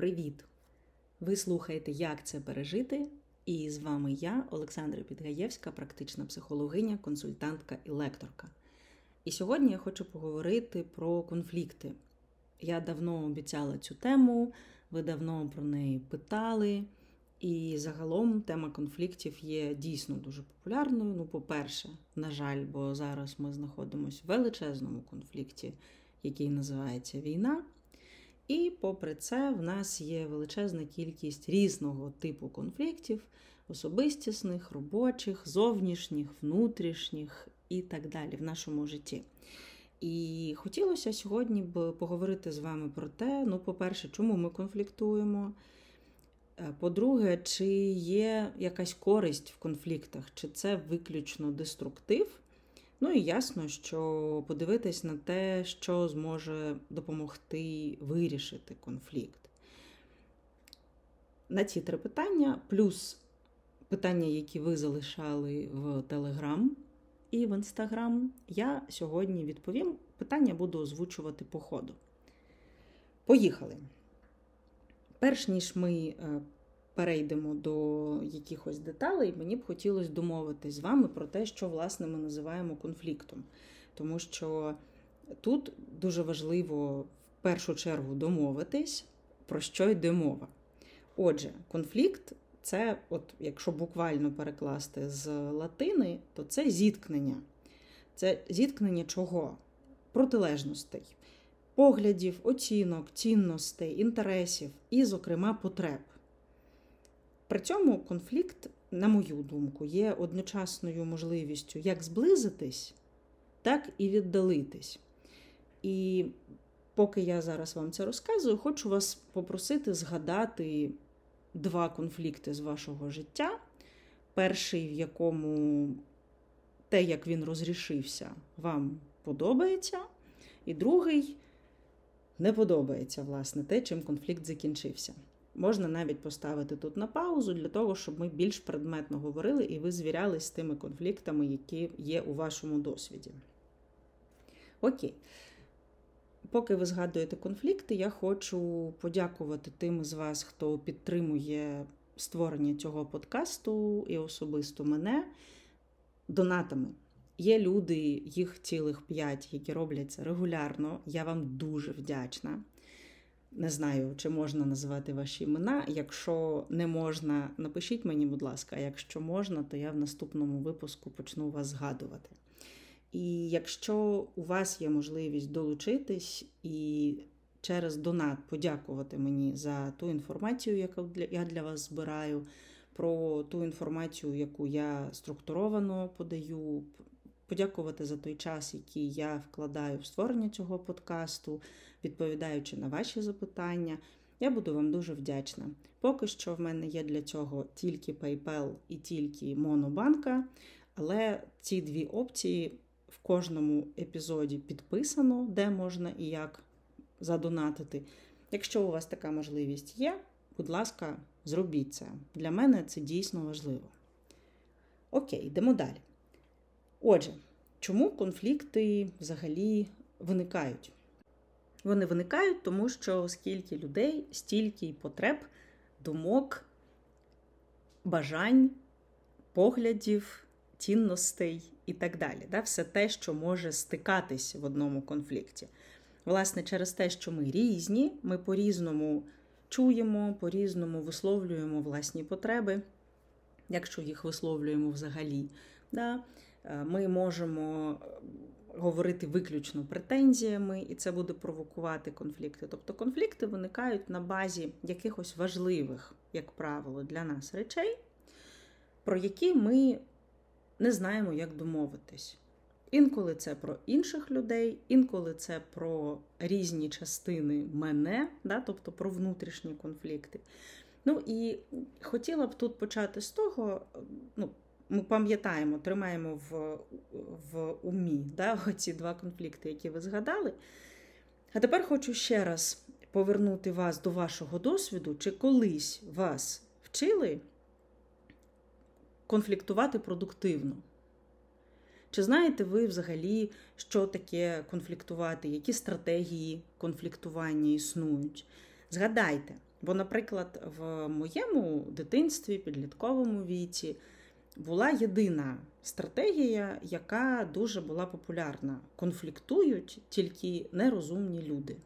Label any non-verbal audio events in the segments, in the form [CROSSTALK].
Привіт! Ви слухаєте, як це пережити? І з вами я, Олександра Підгаєвська, практична психологиня, консультантка і лекторка. І сьогодні я хочу поговорити про конфлікти. Я давно обіцяла цю тему, ви давно про неї питали. І загалом тема конфліктів є дійсно дуже популярною. Ну, по-перше, на жаль, бо зараз ми знаходимося в величезному конфлікті, який називається війна. І, попри це, в нас є величезна кількість різного типу конфліктів: особистісних, робочих, зовнішніх, внутрішніх і так далі в нашому житті. І хотілося сьогодні б поговорити з вами про те: ну, по-перше, чому ми конфліктуємо. Е, по-друге, чи є якась користь в конфліктах, чи це виключно деструктив? Ну і ясно, що подивитись на те, що зможе допомогти вирішити конфлікт. На ці три питання, плюс питання, які ви залишали в Телеграм і в Інстаграм, я сьогодні відповім. Питання буду озвучувати по ходу. Поїхали. Перш ніж ми е, перейдемо до якихось деталей, мені б хотілося домовитись з вами про те, що власне ми називаємо конфліктом. Тому що тут дуже важливо в першу чергу домовитись, про що йде мова. Отже, конфлікт це, от якщо буквально перекласти з латини, то це зіткнення. Це зіткнення чого? Протилежностей, поглядів, оцінок, цінностей, інтересів і, зокрема, потреб. При цьому конфлікт, на мою думку, є одночасною можливістю як зблизитись, так і віддалитись. І поки я зараз вам це розказую, хочу вас попросити згадати два конфлікти з вашого життя. Перший, в якому те, як він розрішився, вам подобається, і другий не подобається, власне, те, чим конфлікт закінчився. Можна навіть поставити тут на паузу для того, щоб ми більш предметно говорили і ви звірялись з тими конфліктами, які є у вашому досвіді. Окей. Поки ви згадуєте конфлікти, я хочу подякувати тим з вас, хто підтримує створення цього подкасту і особисто мене донатами. Є люди, їх цілих п'ять, які роблять це регулярно. Я вам дуже вдячна. Не знаю, чи можна називати ваші імена. Якщо не можна, напишіть мені, будь ласка, а якщо можна, то я в наступному випуску почну вас згадувати. І якщо у вас є можливість долучитись і через донат подякувати мені за ту інформацію, яку я для вас збираю, про ту інформацію, яку я структуровано подаю, подякувати за той час, який я вкладаю в створення цього подкасту відповідаючи на ваші запитання. Я буду вам дуже вдячна. Поки що в мене є для цього тільки PayPal і тільки Монобанка, але ці дві опції в кожному епізоді підписано, де можна і як задонатити. Якщо у вас така можливість є, будь ласка, зробіть це. Для мене це дійсно важливо. Окей, йдемо далі. Отже, чому конфлікти взагалі виникають? Вони виникають, тому що скільки людей, стільки й потреб, думок, бажань, поглядів, цінностей і так далі. Да? Все те, що може стикатись в одному конфлікті. Власне, через те, що ми різні, ми по-різному чуємо, по-різному висловлюємо власні потреби, якщо їх висловлюємо взагалі. Да? Е, ми можемо говорити виключно претензіями, і це буде провокувати конфлікти. Тобто конфлікти виникають на базі якихось важливих, як правило, для нас речей, про які ми не знаємо, як домовитись. Інколи це про інших людей, інколи це про різні частини мене, да, тобто про внутрішні конфлікти. Ну і хотіла б тут почати з того, ну, ми пам'ятаємо, тримаємо в в умі да, [LAUGHS] ці два конфлікти, які ви згадали. А тепер хочу ще раз повернути вас до вашого досвіду, чи колись вас вчили конфліктувати продуктивно. Чи знаєте ви взагалі, що таке конфліктувати, які стратегії конфліктування існують? Згадайте, Бо, наприклад, в моєму дитинстві, підлітковому віці, була єдина стратегія, яка дуже була популярна. Конфліктують тільки нерозумні люди.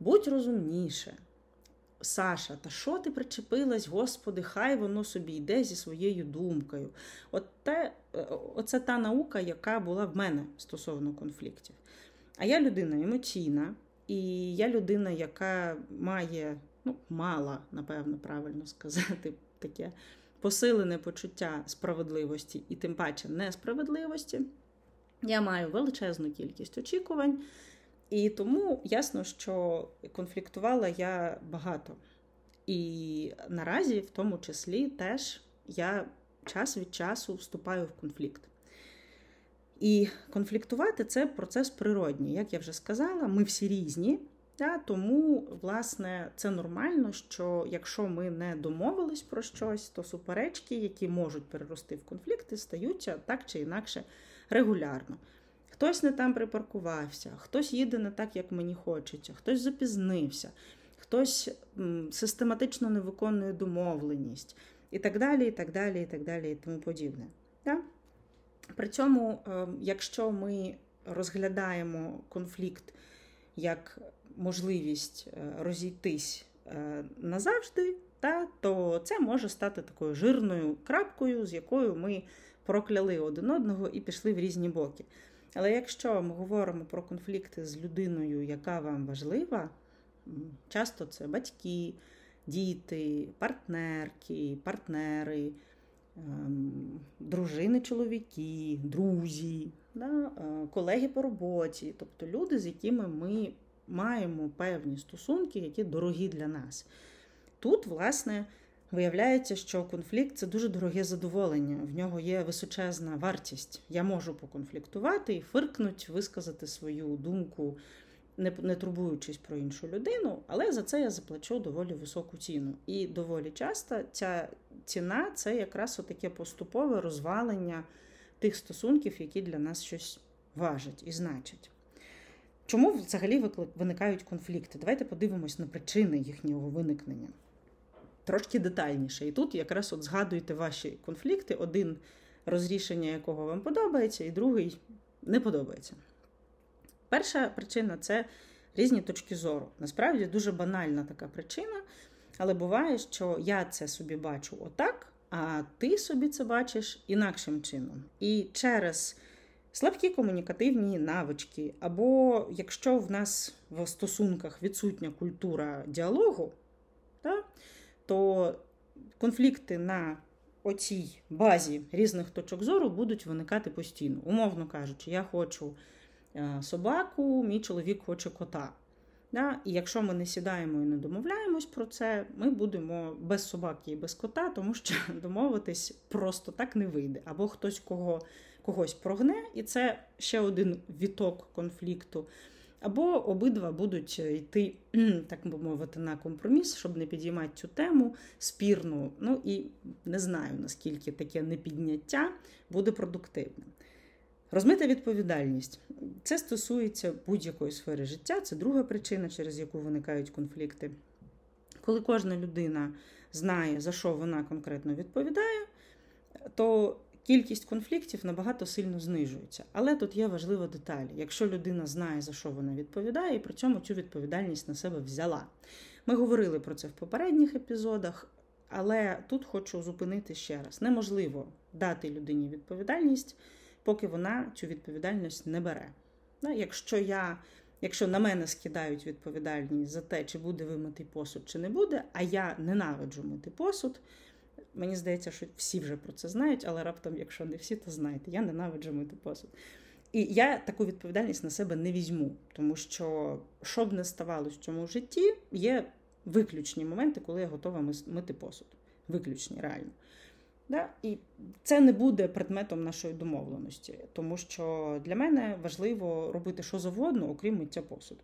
Будь розумніше. Саша, та що ти причепилась, Господи, хай воно собі йде зі своєю думкою. От те, е, Оце та наука, яка була в мене стосовно конфліктів. А я людина емоційна, і я людина, яка має, ну, мала, напевно, правильно сказати, таке посилене почуття справедливості і тим паче несправедливості. Я маю величезну кількість очікувань. І тому ясно, що конфліктувала я багато. І наразі, в тому числі, теж я час від часу вступаю в конфлікт. І конфліктувати це процес природній. Як я вже сказала, ми всі різні. Та, тому, власне, це нормально, що якщо ми не домовились про щось, то суперечки, які можуть перерости в конфлікти, стаються так чи інакше регулярно. Хтось не там припаркувався, хтось їде не так, як мені хочеться, хтось запізнився, хтось систематично не виконує домовленість і так далі, і так далі, і так далі, і тому подібне. Так? При цьому, ем, якщо ми розглядаємо конфлікт як можливість е, розійтись е, назавжди, та, то це може стати такою жирною крапкою, з якою ми прокляли один одного і пішли в різні боки. Але якщо ми говоримо про конфлікти з людиною, яка вам важлива, часто це батьки, діти, партнерки, партнери, ем, дружини, чоловіки, друзі, да, е, колеги по роботі, тобто люди, з якими ми маємо певні стосунки, які дорогі для нас. Тут, власне, виявляється, що конфлікт це дуже дороге задоволення, в нього є височезна вартість. Я можу поконфліктувати і фиркнуть, висказати свою думку, не, не турбуючись про іншу людину, але за це я заплачу доволі високу ціну. І доволі часто ця ціна це якраз таке поступове розвалення тих стосунків, які для нас щось важать і значать. Чому взагалі виникають конфлікти? Давайте подивимось на причини їхнього виникнення. Трошки детальніше. І тут якраз от згадуйте ваші конфлікти, один розрішення якого вам подобається, і другий не подобається. Перша причина це різні точки зору. Насправді дуже банальна така причина, але буває, що я це собі бачу отак, а ти собі це бачиш інакшим чином. І через слабкі комунікативні навички, або якщо в нас в стосунках відсутня культура діалогу, так, то конфлікти на оцій базі різних точок зору будуть виникати постійно. Умовно кажучи, я хочу е, собаку, мій чоловік хоче кота. Да? І якщо ми не сідаємо і не домовляємось про це, ми будемо без собаки і без кота, тому що [LAUGHS] домовитись просто так не вийде. Або хтось кого, когось прогне, і це ще один віток конфлікту. Або обидва будуть йти, так би мовити, на компроміс, щоб не підіймати цю тему спірну. Ну і не знаю, наскільки таке непідняття буде продуктивним. Розмита відповідальність. Це стосується будь-якої сфери життя, це друга причина, через яку виникають конфлікти. Коли кожна людина знає, за що вона конкретно відповідає, то кількість конфліктів набагато сильно знижується. Але тут є важлива деталь. Якщо людина знає, за що вона відповідає, і при цьому цю відповідальність на себе взяла. Ми говорили про це в попередніх епізодах, але тут хочу зупинити ще раз: неможливо дати людині відповідальність поки вона цю відповідальність не бере. Якщо я, якщо на мене скидають відповідальність за те, чи буде вимитий посуд, чи не буде, а я ненавиджу мити посуд. Мені здається, що всі вже про це знають, але раптом, якщо не всі, то знаєте, я ненавиджу мити посуд. І я таку відповідальність на себе не візьму, тому що, що б не ставалося в цьому житті, є виключні моменти, коли я готова мити посуд. Виключні, реально. Да? І це не буде предметом нашої домовленості, тому що для мене важливо робити що завгодно, окрім миття посуду.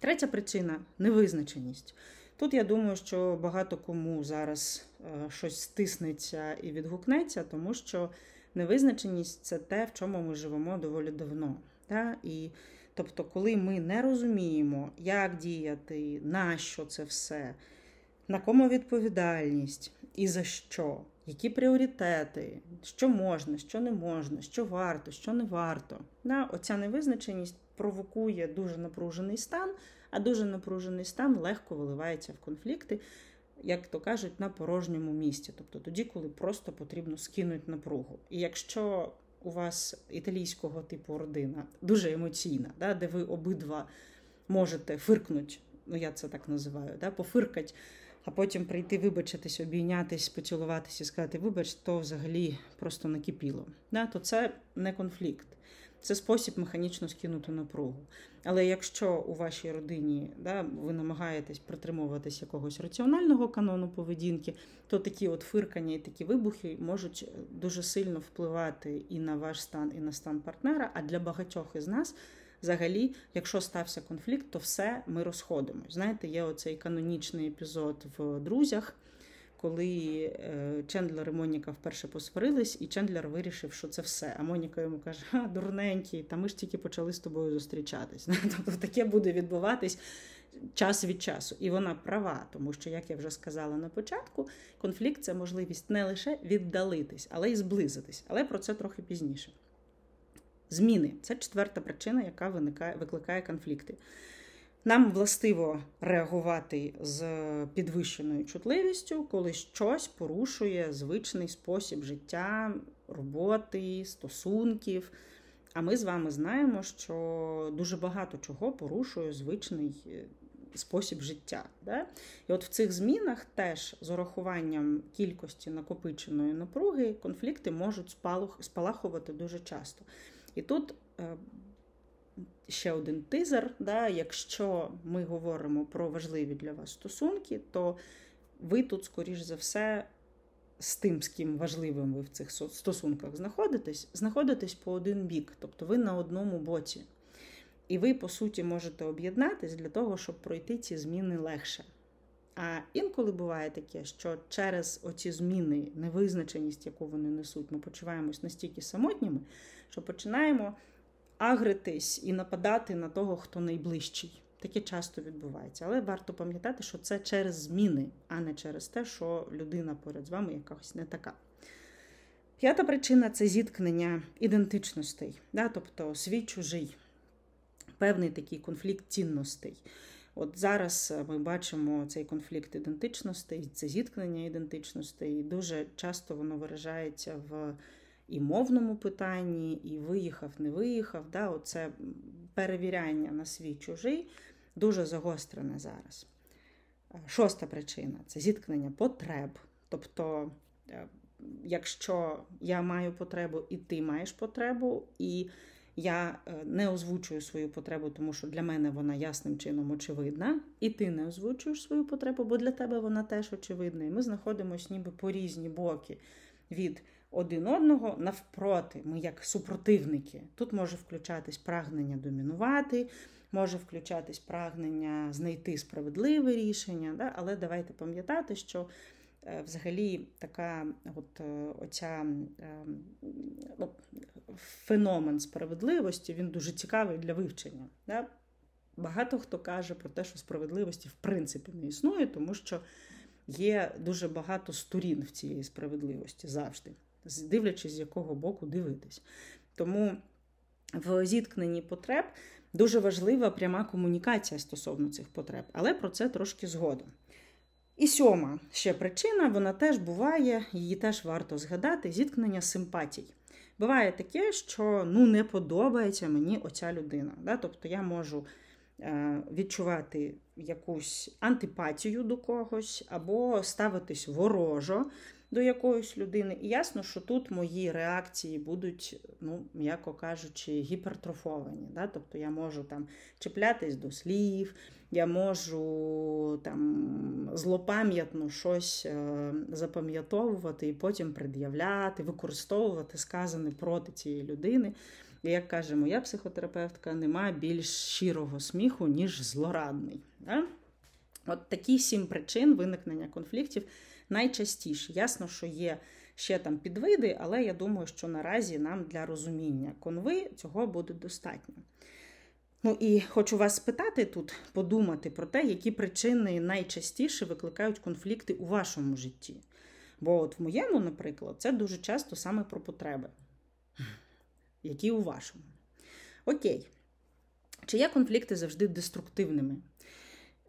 Третя причина невизначеність. Тут я думаю, що багато кому зараз е, щось стиснеться і відгукнеться, тому що невизначеність це те, в чому ми живемо доволі давно. Да? І Тобто, коли ми не розуміємо, як діяти, на що це все, на кому відповідальність і за що, які пріоритети, що можна, що не можна, що варто, що не варто. Да, Оця невизначеність провокує дуже напружений стан, а дуже напружений стан легко виливається в конфлікти, як то кажуть, на порожньому місці. Тобто тоді, коли просто потрібно скинути напругу. І якщо у вас італійського типу родина дуже емоційна, да, де ви обидва можете фиркнути, ну я це так називаю, да, пофиркать а потім прийти, вибачитись, обійнятись, поцілуватись і сказати, вибач, то взагалі просто накипіло. Да? То це не конфлікт. Це спосіб механічно скинути напругу. Але якщо у вашій родині да, ви намагаєтесь притримуватись якогось раціонального канону поведінки, то такі от фиркання і такі вибухи можуть дуже сильно впливати і на ваш стан, і на стан партнера. А для багатьох із нас взагалі, якщо стався конфлікт, то все ми розходимось. Знаєте, є оцей канонічний епізод в друзях, коли е, Чендлер і Моніка вперше посварились, і Чендлер вирішив, що це все. А Моніка йому каже: а, дурненький, та ми ж тільки почали з тобою зустрічатись. [LAUGHS] Тобто таке буде відбуватись. Час від часу, і вона права, тому що, як я вже сказала на початку, конфлікт це можливість не лише віддалитись, але й зблизитись. Але про це трохи пізніше. Зміни це четверта причина, яка виникає, викликає конфлікти. Нам властиво реагувати з підвищеною чутливістю, коли щось порушує звичний спосіб життя, роботи, стосунків. А ми з вами знаємо, що дуже багато чого порушує звичний е, спосіб життя. Да? І от в цих змінах теж з урахуванням кількості накопиченої напруги конфлікти можуть спалахувати дуже часто. І тут е, ще один тизер. Да, Якщо ми говоримо про важливі для вас стосунки, то ви тут, скоріш за все, з тим, з ким важливим ви в цих стосунках знаходитесь, знаходитесь по один бік, тобто ви на одному боці. І ви, по суті, можете об'єднатись для того, щоб пройти ці зміни легше. А інколи буває таке, що через оці зміни, невизначеність, яку вони несуть, ми почуваємось настільки самотніми, що починаємо агритись і нападати на того, хто найближчий. Таке часто відбувається. Але варто пам'ятати, що це через зміни, а не через те, що людина поряд з вами якась не така. П'ята причина це зіткнення ідентичностей, да? тобто свій чужий, певний такий конфлікт цінностей. От зараз ми бачимо цей конфлікт ідентичностей, це зіткнення ідентичностей, і дуже часто воно виражається в і мовному питанні, і виїхав, не виїхав. Да? Оце перевіряння на свій чужий дуже загострене зараз. Шоста причина це зіткнення потреб. Тобто, е, якщо я маю потребу, і ти маєш потребу, і я е, не озвучую свою потребу, тому що для мене вона ясним чином очевидна, і ти не озвучуєш свою потребу, бо для тебе вона теж очевидна. І ми знаходимося ніби по різні боки від один одного навпроти, ми як супротивники. Тут може включатись прагнення домінувати, може включатись прагнення знайти справедливе рішення, да? але давайте пам'ятати, що е, взагалі така от е, оця е, ну, феномен справедливості він дуже цікавий для вивчення. Да? Багато хто каже про те, що справедливості в принципі не існує, тому що є дуже багато сторін в цієї справедливості завжди дивлячись, з якого боку дивитись. Тому в зіткненні потреб дуже важлива пряма комунікація стосовно цих потреб, але про це трошки згодом. І сьома ще причина, вона теж буває, її теж варто згадати: зіткнення симпатій. Буває таке, що ну, не подобається мені оця людина. Да? Тобто я можу е, відчувати якусь антипатію до когось, або ставитись ворожо до якоїсь людини. І ясно, що тут мої реакції будуть, ну, м'яко кажучи, гіпертрофовані. Да? Тобто я можу там чіплятись до слів, я можу там злопам'ятно щось е, запам'ятовувати і потім пред'являти, використовувати сказане проти цієї людини. І як каже моя психотерапевтка, немає більш щирого сміху, ніж злорадний. Да? От такі сім причин виникнення конфліктів найчастіше. Ясно, що є ще там підвиди, але я думаю, що наразі нам для розуміння конви цього буде достатньо. Ну і хочу вас спитати тут, подумати про те, які причини найчастіше викликають конфлікти у вашому житті. Бо от в моєму, наприклад, це дуже часто саме про потреби, які у вашому. Окей. Чи є конфлікти завжди деструктивними?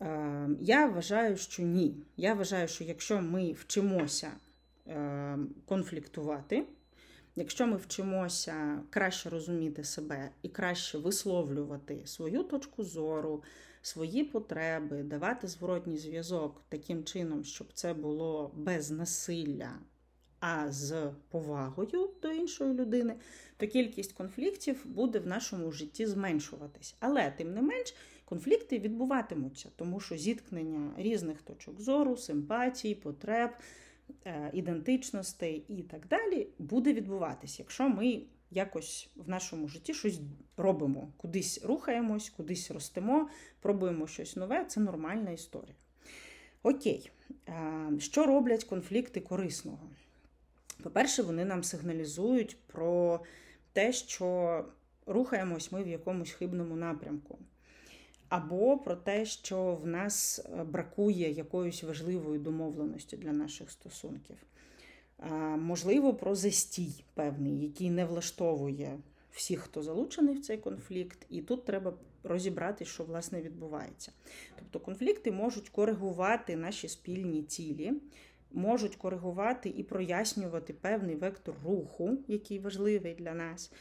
Е, я вважаю, що ні. Я вважаю, що якщо ми вчимося е, конфліктувати, якщо ми вчимося краще розуміти себе і краще висловлювати свою точку зору, свої потреби, давати зворотній зв'язок таким чином, щоб це було без насилля, а з повагою до іншої людини, то кількість конфліктів буде в нашому житті зменшуватись. Але, тим не менш, конфлікти відбуватимуться, тому що зіткнення різних точок зору, симпатій, потреб, е, ідентичностей і так далі буде відбуватись, якщо ми якось в нашому житті щось робимо, кудись рухаємось, кудись ростемо, пробуємо щось нове це нормальна історія. Окей, що роблять конфлікти корисного? По-перше, вони нам сигналізують про те, що рухаємось ми в якомусь хибному напрямку. Або про те, що в нас е, бракує якоїсь важливої домовленості для наших стосунків можливо, про застій певний, який не влаштовує всіх, хто залучений в цей конфлікт, і тут треба розібрати, що власне відбувається. Тобто конфлікти можуть коригувати наші спільні цілі. Можуть коригувати і прояснювати певний вектор руху, який важливий для нас,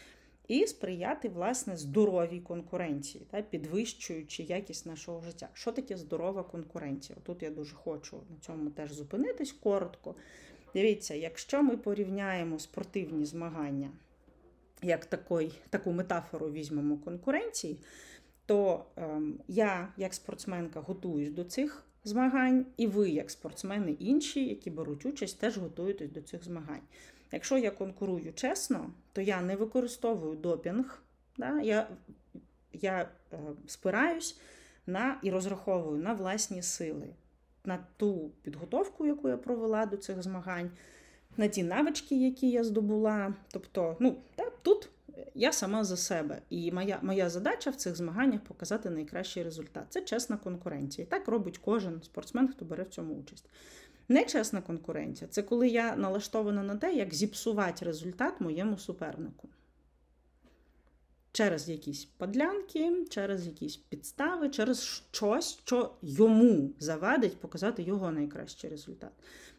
і сприяти власне здоровій конкуренції, та, підвищуючи якість нашого життя. Що таке здорова конкуренція? Тут я дуже хочу на цьому теж зупинитись коротко. Дивіться, якщо ми порівняємо спортивні змагання, як такий, таку метафору візьмемо конкуренції, то ем, я, як спортсменка, готуюсь до цих змагань, і ви, як спортсмени інші, які беруть участь, теж готуєтесь до цих змагань. Якщо я конкурую чесно, то я не використовую допінг, да? я я е, спираюсь на і розраховую на власні сили на ту підготовку, яку я провела до цих змагань, на ті навички, які я здобула. Тобто, ну, так, тут я сама за себе. І моя моя задача в цих змаганнях показати найкращий результат. Це чесна конкуренція. І так робить кожен спортсмен, хто бере в цьому участь. Нечесна конкуренція це коли я налаштована на те, як зіпсувати результат моєму супернику через якісь подлянки, через якісь підстави, через щось, що йому завадить показати його найкращий результат.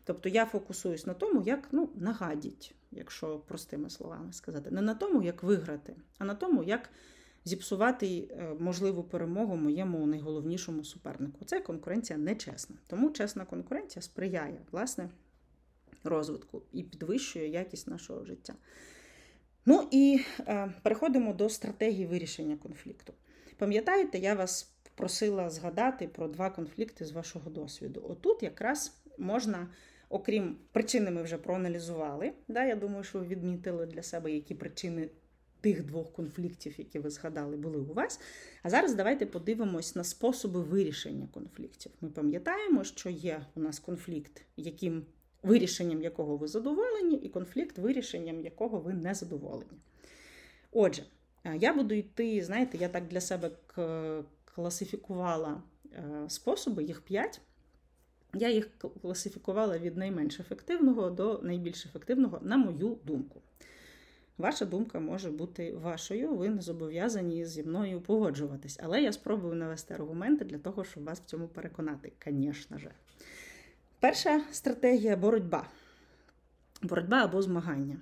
Тобто я фокусуюсь на тому, як ну, нагадіть, якщо простими словами сказати, не на тому, як виграти, а на тому, як зіпсувати е, можливу перемогу моєму найголовнішому супернику. Це конкуренція нечесна. Тому чесна конкуренція сприяє власне розвитку і підвищує якість нашого життя. Ну і е, переходимо до стратегії вирішення конфлікту. Пам'ятаєте, я вас просила згадати про два конфлікти з вашого досвіду. Отут якраз можна, окрім причини, ми вже проаналізували. Да, Я думаю, що ви відмітили для себе, які причини тих двох конфліктів, які ви згадали, були у вас. А зараз давайте подивимось на способи вирішення конфліктів. Ми пам'ятаємо, що є у нас конфлікт, яким вирішенням якого ви задоволені, і конфлікт, вирішенням якого ви не задоволені. Отже, е, я буду йти, знаєте, я так для себе класифікувала е, способи, їх п'ять. Я їх класифікувала від найменш ефективного до найбільш ефективного, на мою думку. Ваша думка може бути вашою, ви не зобов'язані зі мною погоджуватись. Але я спробую навести аргументи для того, щоб вас в цьому переконати, звісно же. Перша стратегія боротьба. Боротьба або змагання.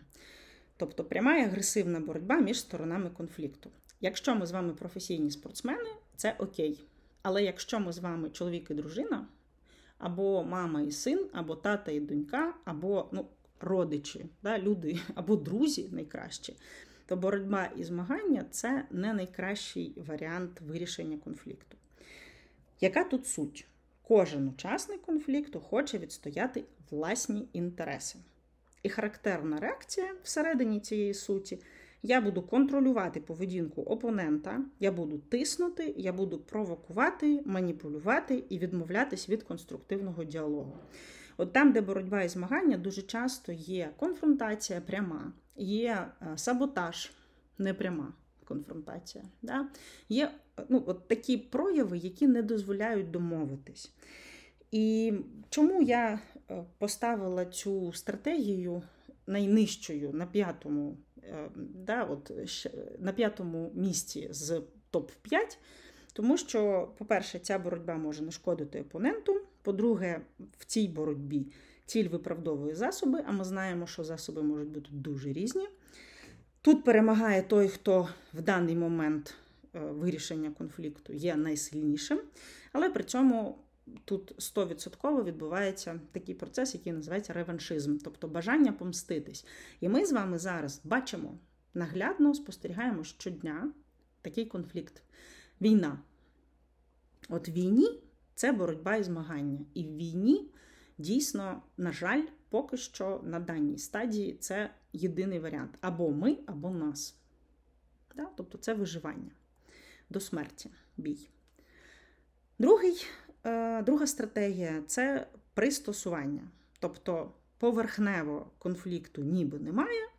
Тобто пряма і агресивна боротьба між сторонами конфлікту. Якщо ми з вами професійні спортсмени, це окей. Але якщо ми з вами чоловік і дружина, або мама і син, або тата і донька, або ну, родичі, да, люди, або друзі найкращі, то боротьба і змагання це не найкращий варіант вирішення конфлікту. Яка тут суть? Кожен учасник конфлікту хоче відстояти власні інтереси. І характерна реакція всередині цієї суті. Я буду контролювати поведінку опонента, я буду тиснути, я буду провокувати, маніпулювати і відмовлятись від конструктивного діалогу. От там, де боротьба і змагання, дуже часто є конфронтація пряма, є е, саботаж непряма. конфронтація. Да? Є ну, от такі прояви, які не дозволяють домовитись. І чому я е, поставила цю стратегію найнижчою на п'ятому е, да, от, на п'ятому місці з топ-5? Тому що, по-перше, ця боротьба може нашкодити опоненту. По-друге, в цій боротьбі ціль виправдовує засоби, а ми знаємо, що засоби можуть бути дуже різні. Тут перемагає той, хто в даний момент е, вирішення конфлікту є найсильнішим, але при цьому тут 100% відбувається такий процес, який називається реваншизм, тобто бажання помститись. І ми з вами зараз бачимо наглядно спостерігаємо щодня такий конфлікт. Війна. От війні це боротьба і змагання. І в війні дійсно, на жаль, поки що на даній стадії це єдиний варіант: або ми, або нас. Да? Тобто це виживання до смерті, бій. Другий, е, Друга стратегія це пристосування. Тобто поверхнево конфлікту ніби немає,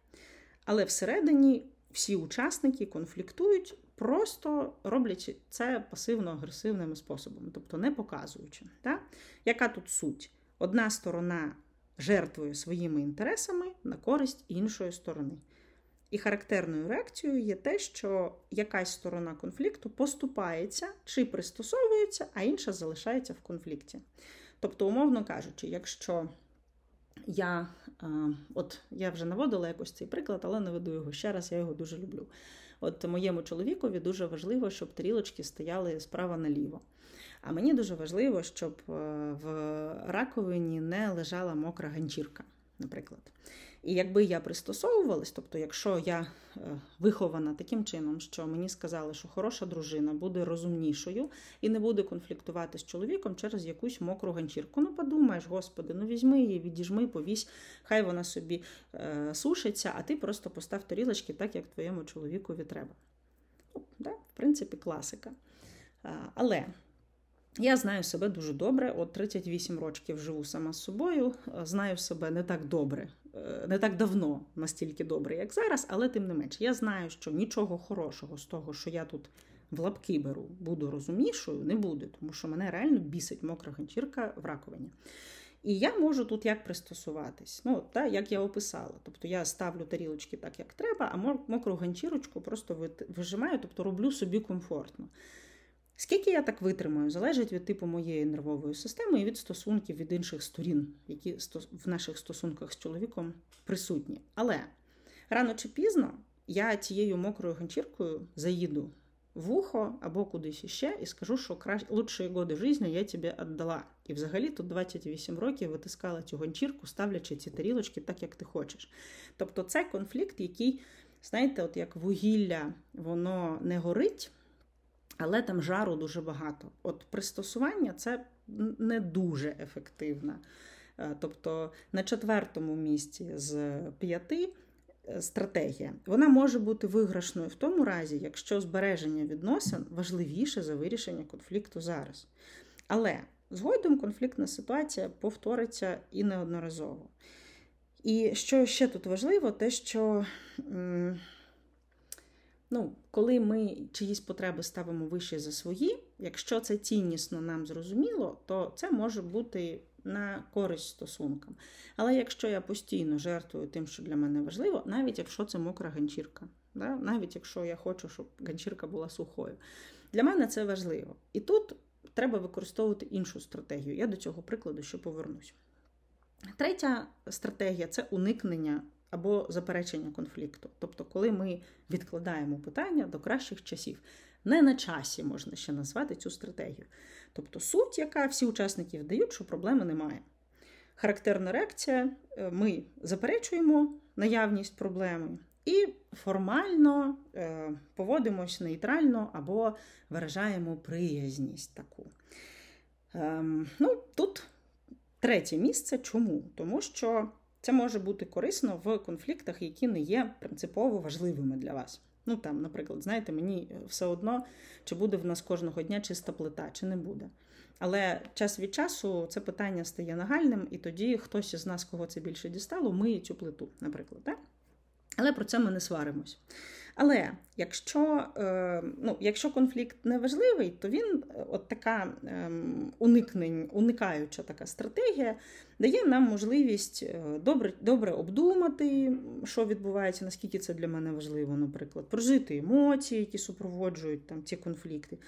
але всередині всі учасники конфліктують, просто роблячи це пасивно-агресивними способами, тобто не показуючи. Так? Яка тут суть? Одна сторона жертвує своїми інтересами на користь іншої сторони. І характерною реакцією є те, що якась сторона конфлікту поступається чи пристосовується, а інша залишається в конфлікті. Тобто, умовно кажучи, якщо я от я вже наводила якось цей приклад, але наведу його ще раз, я його дуже люблю. От моєму чоловікові дуже важливо, щоб тарілочки стояли справа наліво. А мені дуже важливо, щоб е, в раковині не лежала мокра ганчірка, наприклад. І якби я пристосовувалась, тобто, якщо я е, вихована таким чином, що мені сказали, що хороша дружина буде розумнішою і не буде конфліктувати з чоловіком через якусь мокру ганчірку. Ну, подумаєш, господи, ну візьми її, відіжми, повісь, хай вона собі е, сушиться, а ти просто постав тарілочки так, як твоєму чоловікові треба. Ну, да? В принципі, класика. Але. Я знаю себе дуже добре. От 38 років живу сама з собою, знаю себе не так добре, Е, не так давно настільки добрий, як зараз, але тим не менше, я знаю, що нічого хорошого з того, що я тут в лапки беру, буду розумнішою, не буде, тому що мене реально бісить мокра ганчірка в раковині. І я можу тут як пристосуватись, ну, та, як я описала. Тобто я ставлю тарілочки так, як треба, а мокру ганчірочку просто вижимаю, тобто роблю собі комфортно. Скільки я так витримаю, залежить від типу моєї нервової системи і від стосунків від інших сторін, які в наших стосунках з чоловіком присутні. Але рано чи пізно я цією мокрою ганчіркою заїду в ухо або кудись іще і скажу, що кращ... лучші годи життя я тобі віддала. І взагалі тут 28 років витискала цю ганчірку, ставлячи ці тарілочки так, як ти хочеш. Тобто це конфлікт, який, знаєте, от як вугілля, воно не горить але там жару дуже багато. От пристосування це не дуже ефективно. Е, тобто на четвертому місці з п'яти е, стратегія. Вона може бути виграшною в тому разі, якщо збереження відносин важливіше за вирішення конфлікту зараз. Але згодом конфліктна ситуація повториться і неодноразово. І що ще тут важливо, те, що ну, коли ми чиїсь потреби ставимо вище за свої, якщо це ціннісно нам зрозуміло, то це може бути на користь стосункам. Але якщо я постійно жертвую тим, що для мене важливо, навіть якщо це мокра ганчірка, да? навіть якщо я хочу, щоб ганчірка була сухою, для мене це важливо. І тут треба використовувати іншу стратегію. Я до цього прикладу ще повернусь. Третя стратегія це уникнення або заперечення конфлікту. Тобто, коли ми відкладаємо питання до кращих часів. Не на часі можна ще назвати цю стратегію. Тобто суть, яка всі учасники вдають, що проблеми немає. Характерна реакція: е, ми заперечуємо наявність проблеми і формально е, поводимось нейтрально або виражаємо приязність таку. Ем, ну, Тут третє місце. Чому? Тому що це може бути корисно в конфліктах, які не є принципово важливими для вас. Ну там, наприклад, знаєте, мені все одно, чи буде в нас кожного дня чиста плита, чи не буде. Але час від часу це питання стає нагальним, і тоді хтось із нас, кого це більше дістало, миє цю плиту, наприклад. Так? Але про це ми не сваримось. Але якщо е, ну, якщо конфлікт не важливий, то він е, от така ем, уникнень, уникаюча така стратегія дає нам можливість е, добре добре обдумати, що відбувається, наскільки це для мене важливо, наприклад, прожити емоції, які супроводжують там ці конфлікти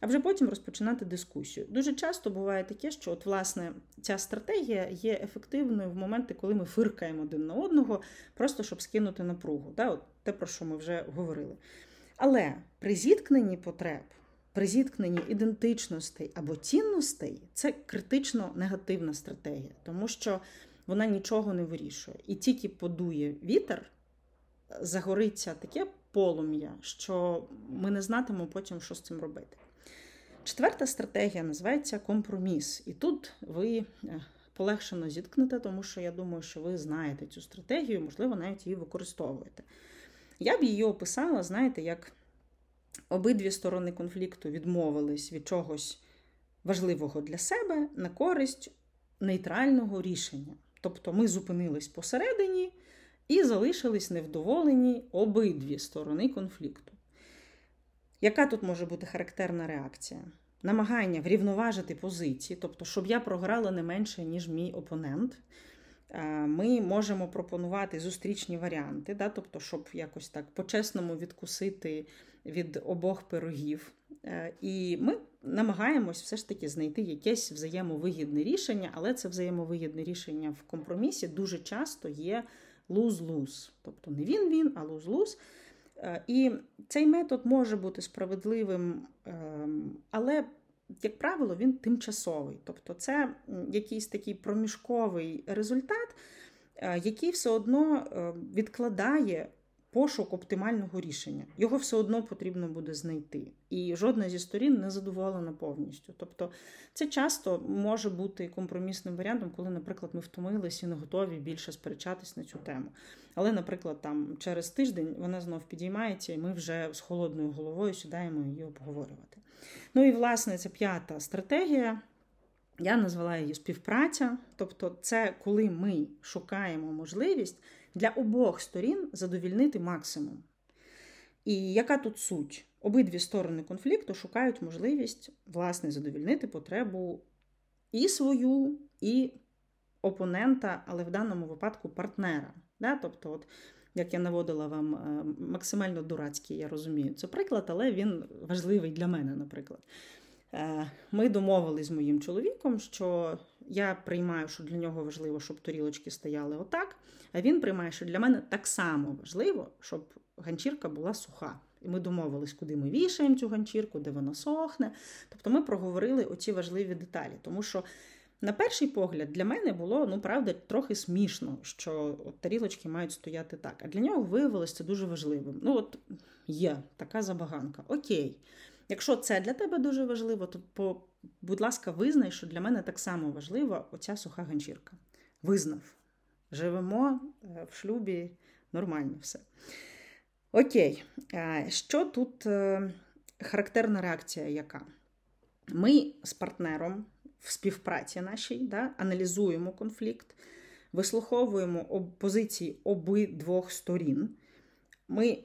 а вже потім розпочинати дискусію. Дуже часто буває таке, що от, власне, ця стратегія є ефективною в моменти, коли ми фиркаємо один на одного, просто щоб скинути напругу. Да? От Те, про що ми вже говорили. Але при зіткненні потреб, при зіткненні ідентичностей або цінностей це критично негативна стратегія, тому що вона нічого не вирішує. І тільки подує вітер, загориться таке полум'я, що ми не знатимемо потім, що з цим робити. Четверта стратегія називається компроміс. І тут ви е, полегшено зіткнете, тому що я думаю, що ви знаєте цю стратегію, можливо, навіть її використовуєте. Я б її описала, знаєте, як обидві сторони конфлікту відмовились від чогось важливого для себе на користь нейтрального рішення. Тобто ми зупинились посередині і залишились невдоволені обидві сторони конфлікту. Яка тут може бути характерна реакція? Намагання врівноважити позиції, тобто, щоб я програла не менше, ніж мій опонент. Е, ми можемо пропонувати зустрічні варіанти, да? тобто, щоб якось так по-чесному відкусити від обох пирогів. Е, і ми намагаємось все ж таки знайти якесь взаємовигідне рішення, але це взаємовигідне рішення в компромісі дуже часто є луз-луз. Тобто не він-він, а луз-луз. Е, і цей метод може бути справедливим, ем, але, як правило, він тимчасовий. Тобто, це якийсь такий проміжковий результат, е, який все одно е, відкладає пошук оптимального рішення. Його все одно потрібно буде знайти. І жодна зі сторін не задоволена повністю. Тобто, це часто може бути компромісним варіантом, коли, наприклад, ми втомилися і не готові більше сперечатись на цю тему. Але, наприклад, там через тиждень вона знов підіймається, і ми вже з холодною головою сідаємо її обговорювати. Ну і власне це п'ята стратегія. Я назвала її співпраця, тобто, це коли ми шукаємо можливість для обох сторін задовільнити максимум. І яка тут суть? Обидві сторони конфлікту шукають можливість власне задовільнити потребу і свою, і опонента, але в даному випадку партнера. Да? Тобто, от, як я наводила вам е, максимально дурацький, я розумію, це приклад, але він важливий для мене, наприклад. Е, ми домовились з моїм чоловіком, що я приймаю, що для нього важливо, щоб тарілочки стояли отак. А він приймає, що для мене так само важливо, щоб ганчірка була суха. І ми домовились, куди ми вішаємо цю ганчірку, де вона сохне. Тобто ми проговорили оці важливі деталі. Тому що, на перший погляд, для мене було, ну, правда, трохи смішно, що от тарілочки мають стояти так. А для нього виявилося це дуже важливим. Ну, от є така забаганка. Окей. Якщо це для тебе дуже важливо, то, по, будь ласка, визнай, що для мене так само важлива оця суха ганчірка. Визнав. Живемо е, в шлюбі нормально все. Окей, е, що тут е, характерна реакція яка? Ми з партнером в співпраці нашій да, аналізуємо конфлікт, вислуховуємо позиції обидвох сторін. Ми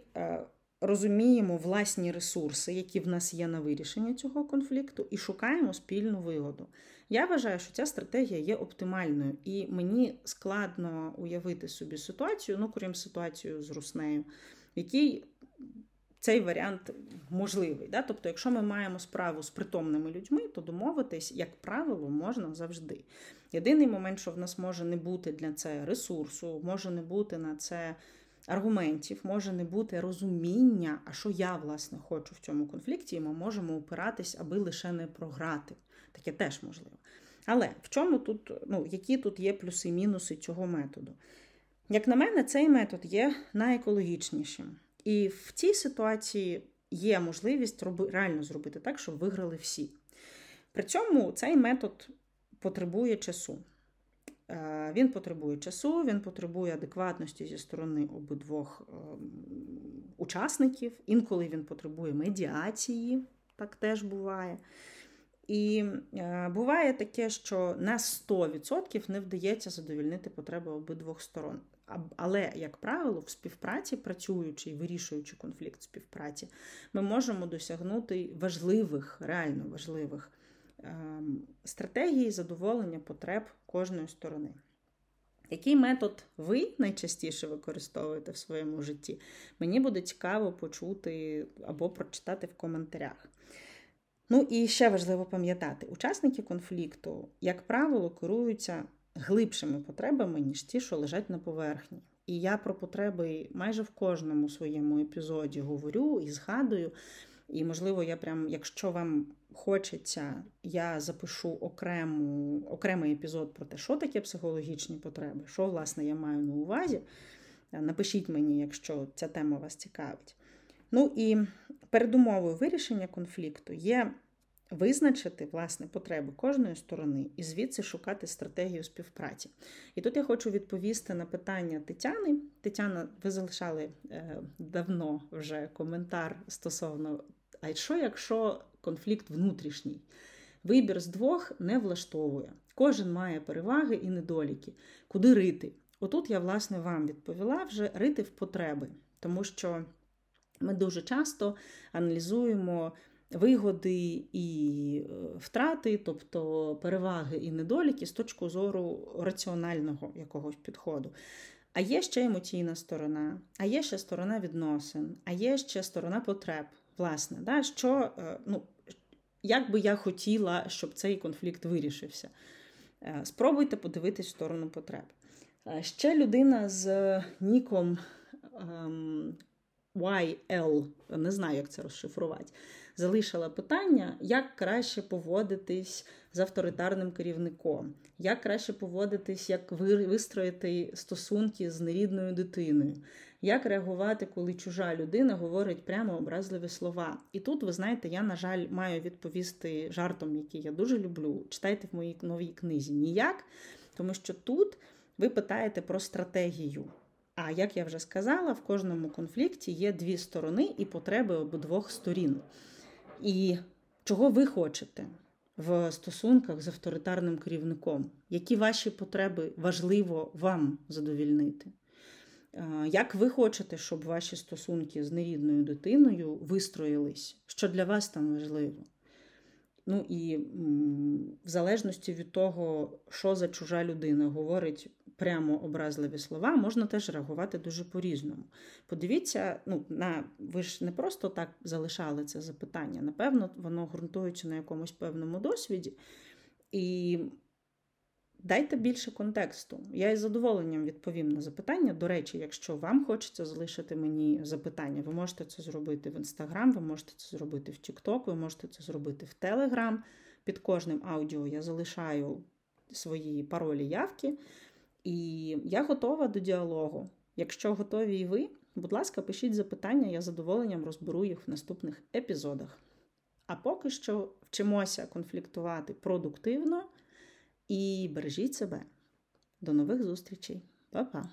розуміємо власні ресурси, які в нас є на вирішення цього конфлікту, і шукаємо спільну вигоду. Я вважаю, що ця стратегія є оптимальною, і мені складно уявити собі ситуацію, ну крім ситуацію з Руснею, в якій цей варіант можливий. Да? Тобто, якщо ми маємо справу з притомними людьми, то домовитись, як правило, можна завжди. Єдиний момент, що в нас може не бути для це ресурсу, може не бути на це аргументів, може не бути розуміння, а що я, власне, хочу в цьому конфлікті, і ми можемо опиратись, аби лише не програти. Таке теж можливо. Але в чому тут, ну, які тут є плюси і мінуси цього методу? Як на мене, цей метод є найекологічнішим. І в цій ситуації є можливість реально зробити так, щоб виграли всі. При цьому цей метод потребує часу. Е, він потребує часу, він потребує адекватності зі сторони обидвох ем, учасників. Інколи він потребує медіації, так теж буває. І е, буває таке, що на 100% не вдається задовільнити потреби обидвох сторон. Але, як правило, в співпраці, працюючи і вирішуючи конфлікт співпраці, ми можемо досягнути важливих, реально важливих ем, стратегій задоволення потреб кожної сторони. Який метод ви найчастіше використовуєте в своєму житті? Мені буде цікаво почути або прочитати в коментарях. Ну і ще важливо пам'ятати, учасники конфлікту, як правило, керуються глибшими потребами, ніж ті, що лежать на поверхні. І я про потреби майже в кожному своєму епізоді говорю і згадую. І, можливо, я прям, якщо вам хочеться, я запишу окрему, окремий епізод про те, що таке психологічні потреби, що, власне, я маю на увазі. Напишіть мені, якщо ця тема вас цікавить. Ну і передумовою вирішення конфлікту є визначити власне потреби кожної сторони і звідси шукати стратегію співпраці. І тут я хочу відповісти на питання Тетяни. Тетяна, ви залишали е, давно вже коментар стосовно, а що, якщо конфлікт внутрішній? Вибір з двох не влаштовує. Кожен має переваги і недоліки. Куди рити? Отут я, власне, вам відповіла вже рити в потреби, тому що ми дуже часто аналізуємо вигоди і е, втрати, тобто переваги і недоліки з точки зору раціонального якогось підходу. А є ще емоційна сторона, а є ще сторона відносин, а є ще сторона потреб. Власне, да, що, е, ну, як би я хотіла, щоб цей конфлікт вирішився. Е, спробуйте подивитись в сторону потреб. Ще людина з ніком ем, YL, не знаю, як це розшифрувати, залишила питання, як краще поводитись з авторитарним керівником, як краще поводитись, як вистроїти стосунки з нерідною дитиною, як реагувати, коли чужа людина говорить прямо образливі слова. І тут, ви знаєте, я, на жаль, маю відповісти жартом, який я дуже люблю. Читайте в моїй новій книзі. Ніяк, тому що тут ви питаєте про стратегію. А як я вже сказала, в кожному конфлікті є дві сторони і потреби обидвох сторін. І чого ви хочете в стосунках з авторитарним керівником? Які ваші потреби важливо вам задовільнити? Як ви хочете, щоб ваші стосунки з нерідною дитиною вистроїлись? Що для вас там важливо? Ну і в залежності від того, що за чужа людина говорить прямо образливі слова, можна теж реагувати дуже по-різному. Подивіться, ну, на ви ж не просто так залишали це запитання. Напевно, воно ґрунтується на якомусь певному досвіді. І дайте більше контексту. Я із задоволенням відповім на запитання. До речі, якщо вам хочеться залишити мені запитання, ви можете це зробити в Інстаграм, ви можете це зробити в Тікток, ви можете це зробити в Телеграм. Під кожним аудіо я залишаю свої паролі явки. І я готова до діалогу. Якщо готові і ви, будь ласка, пишіть запитання, я з задоволенням розберу їх в наступних епізодах. А поки що вчимося конфліктувати продуктивно і бережіть себе. До нових зустрічей. Па-па!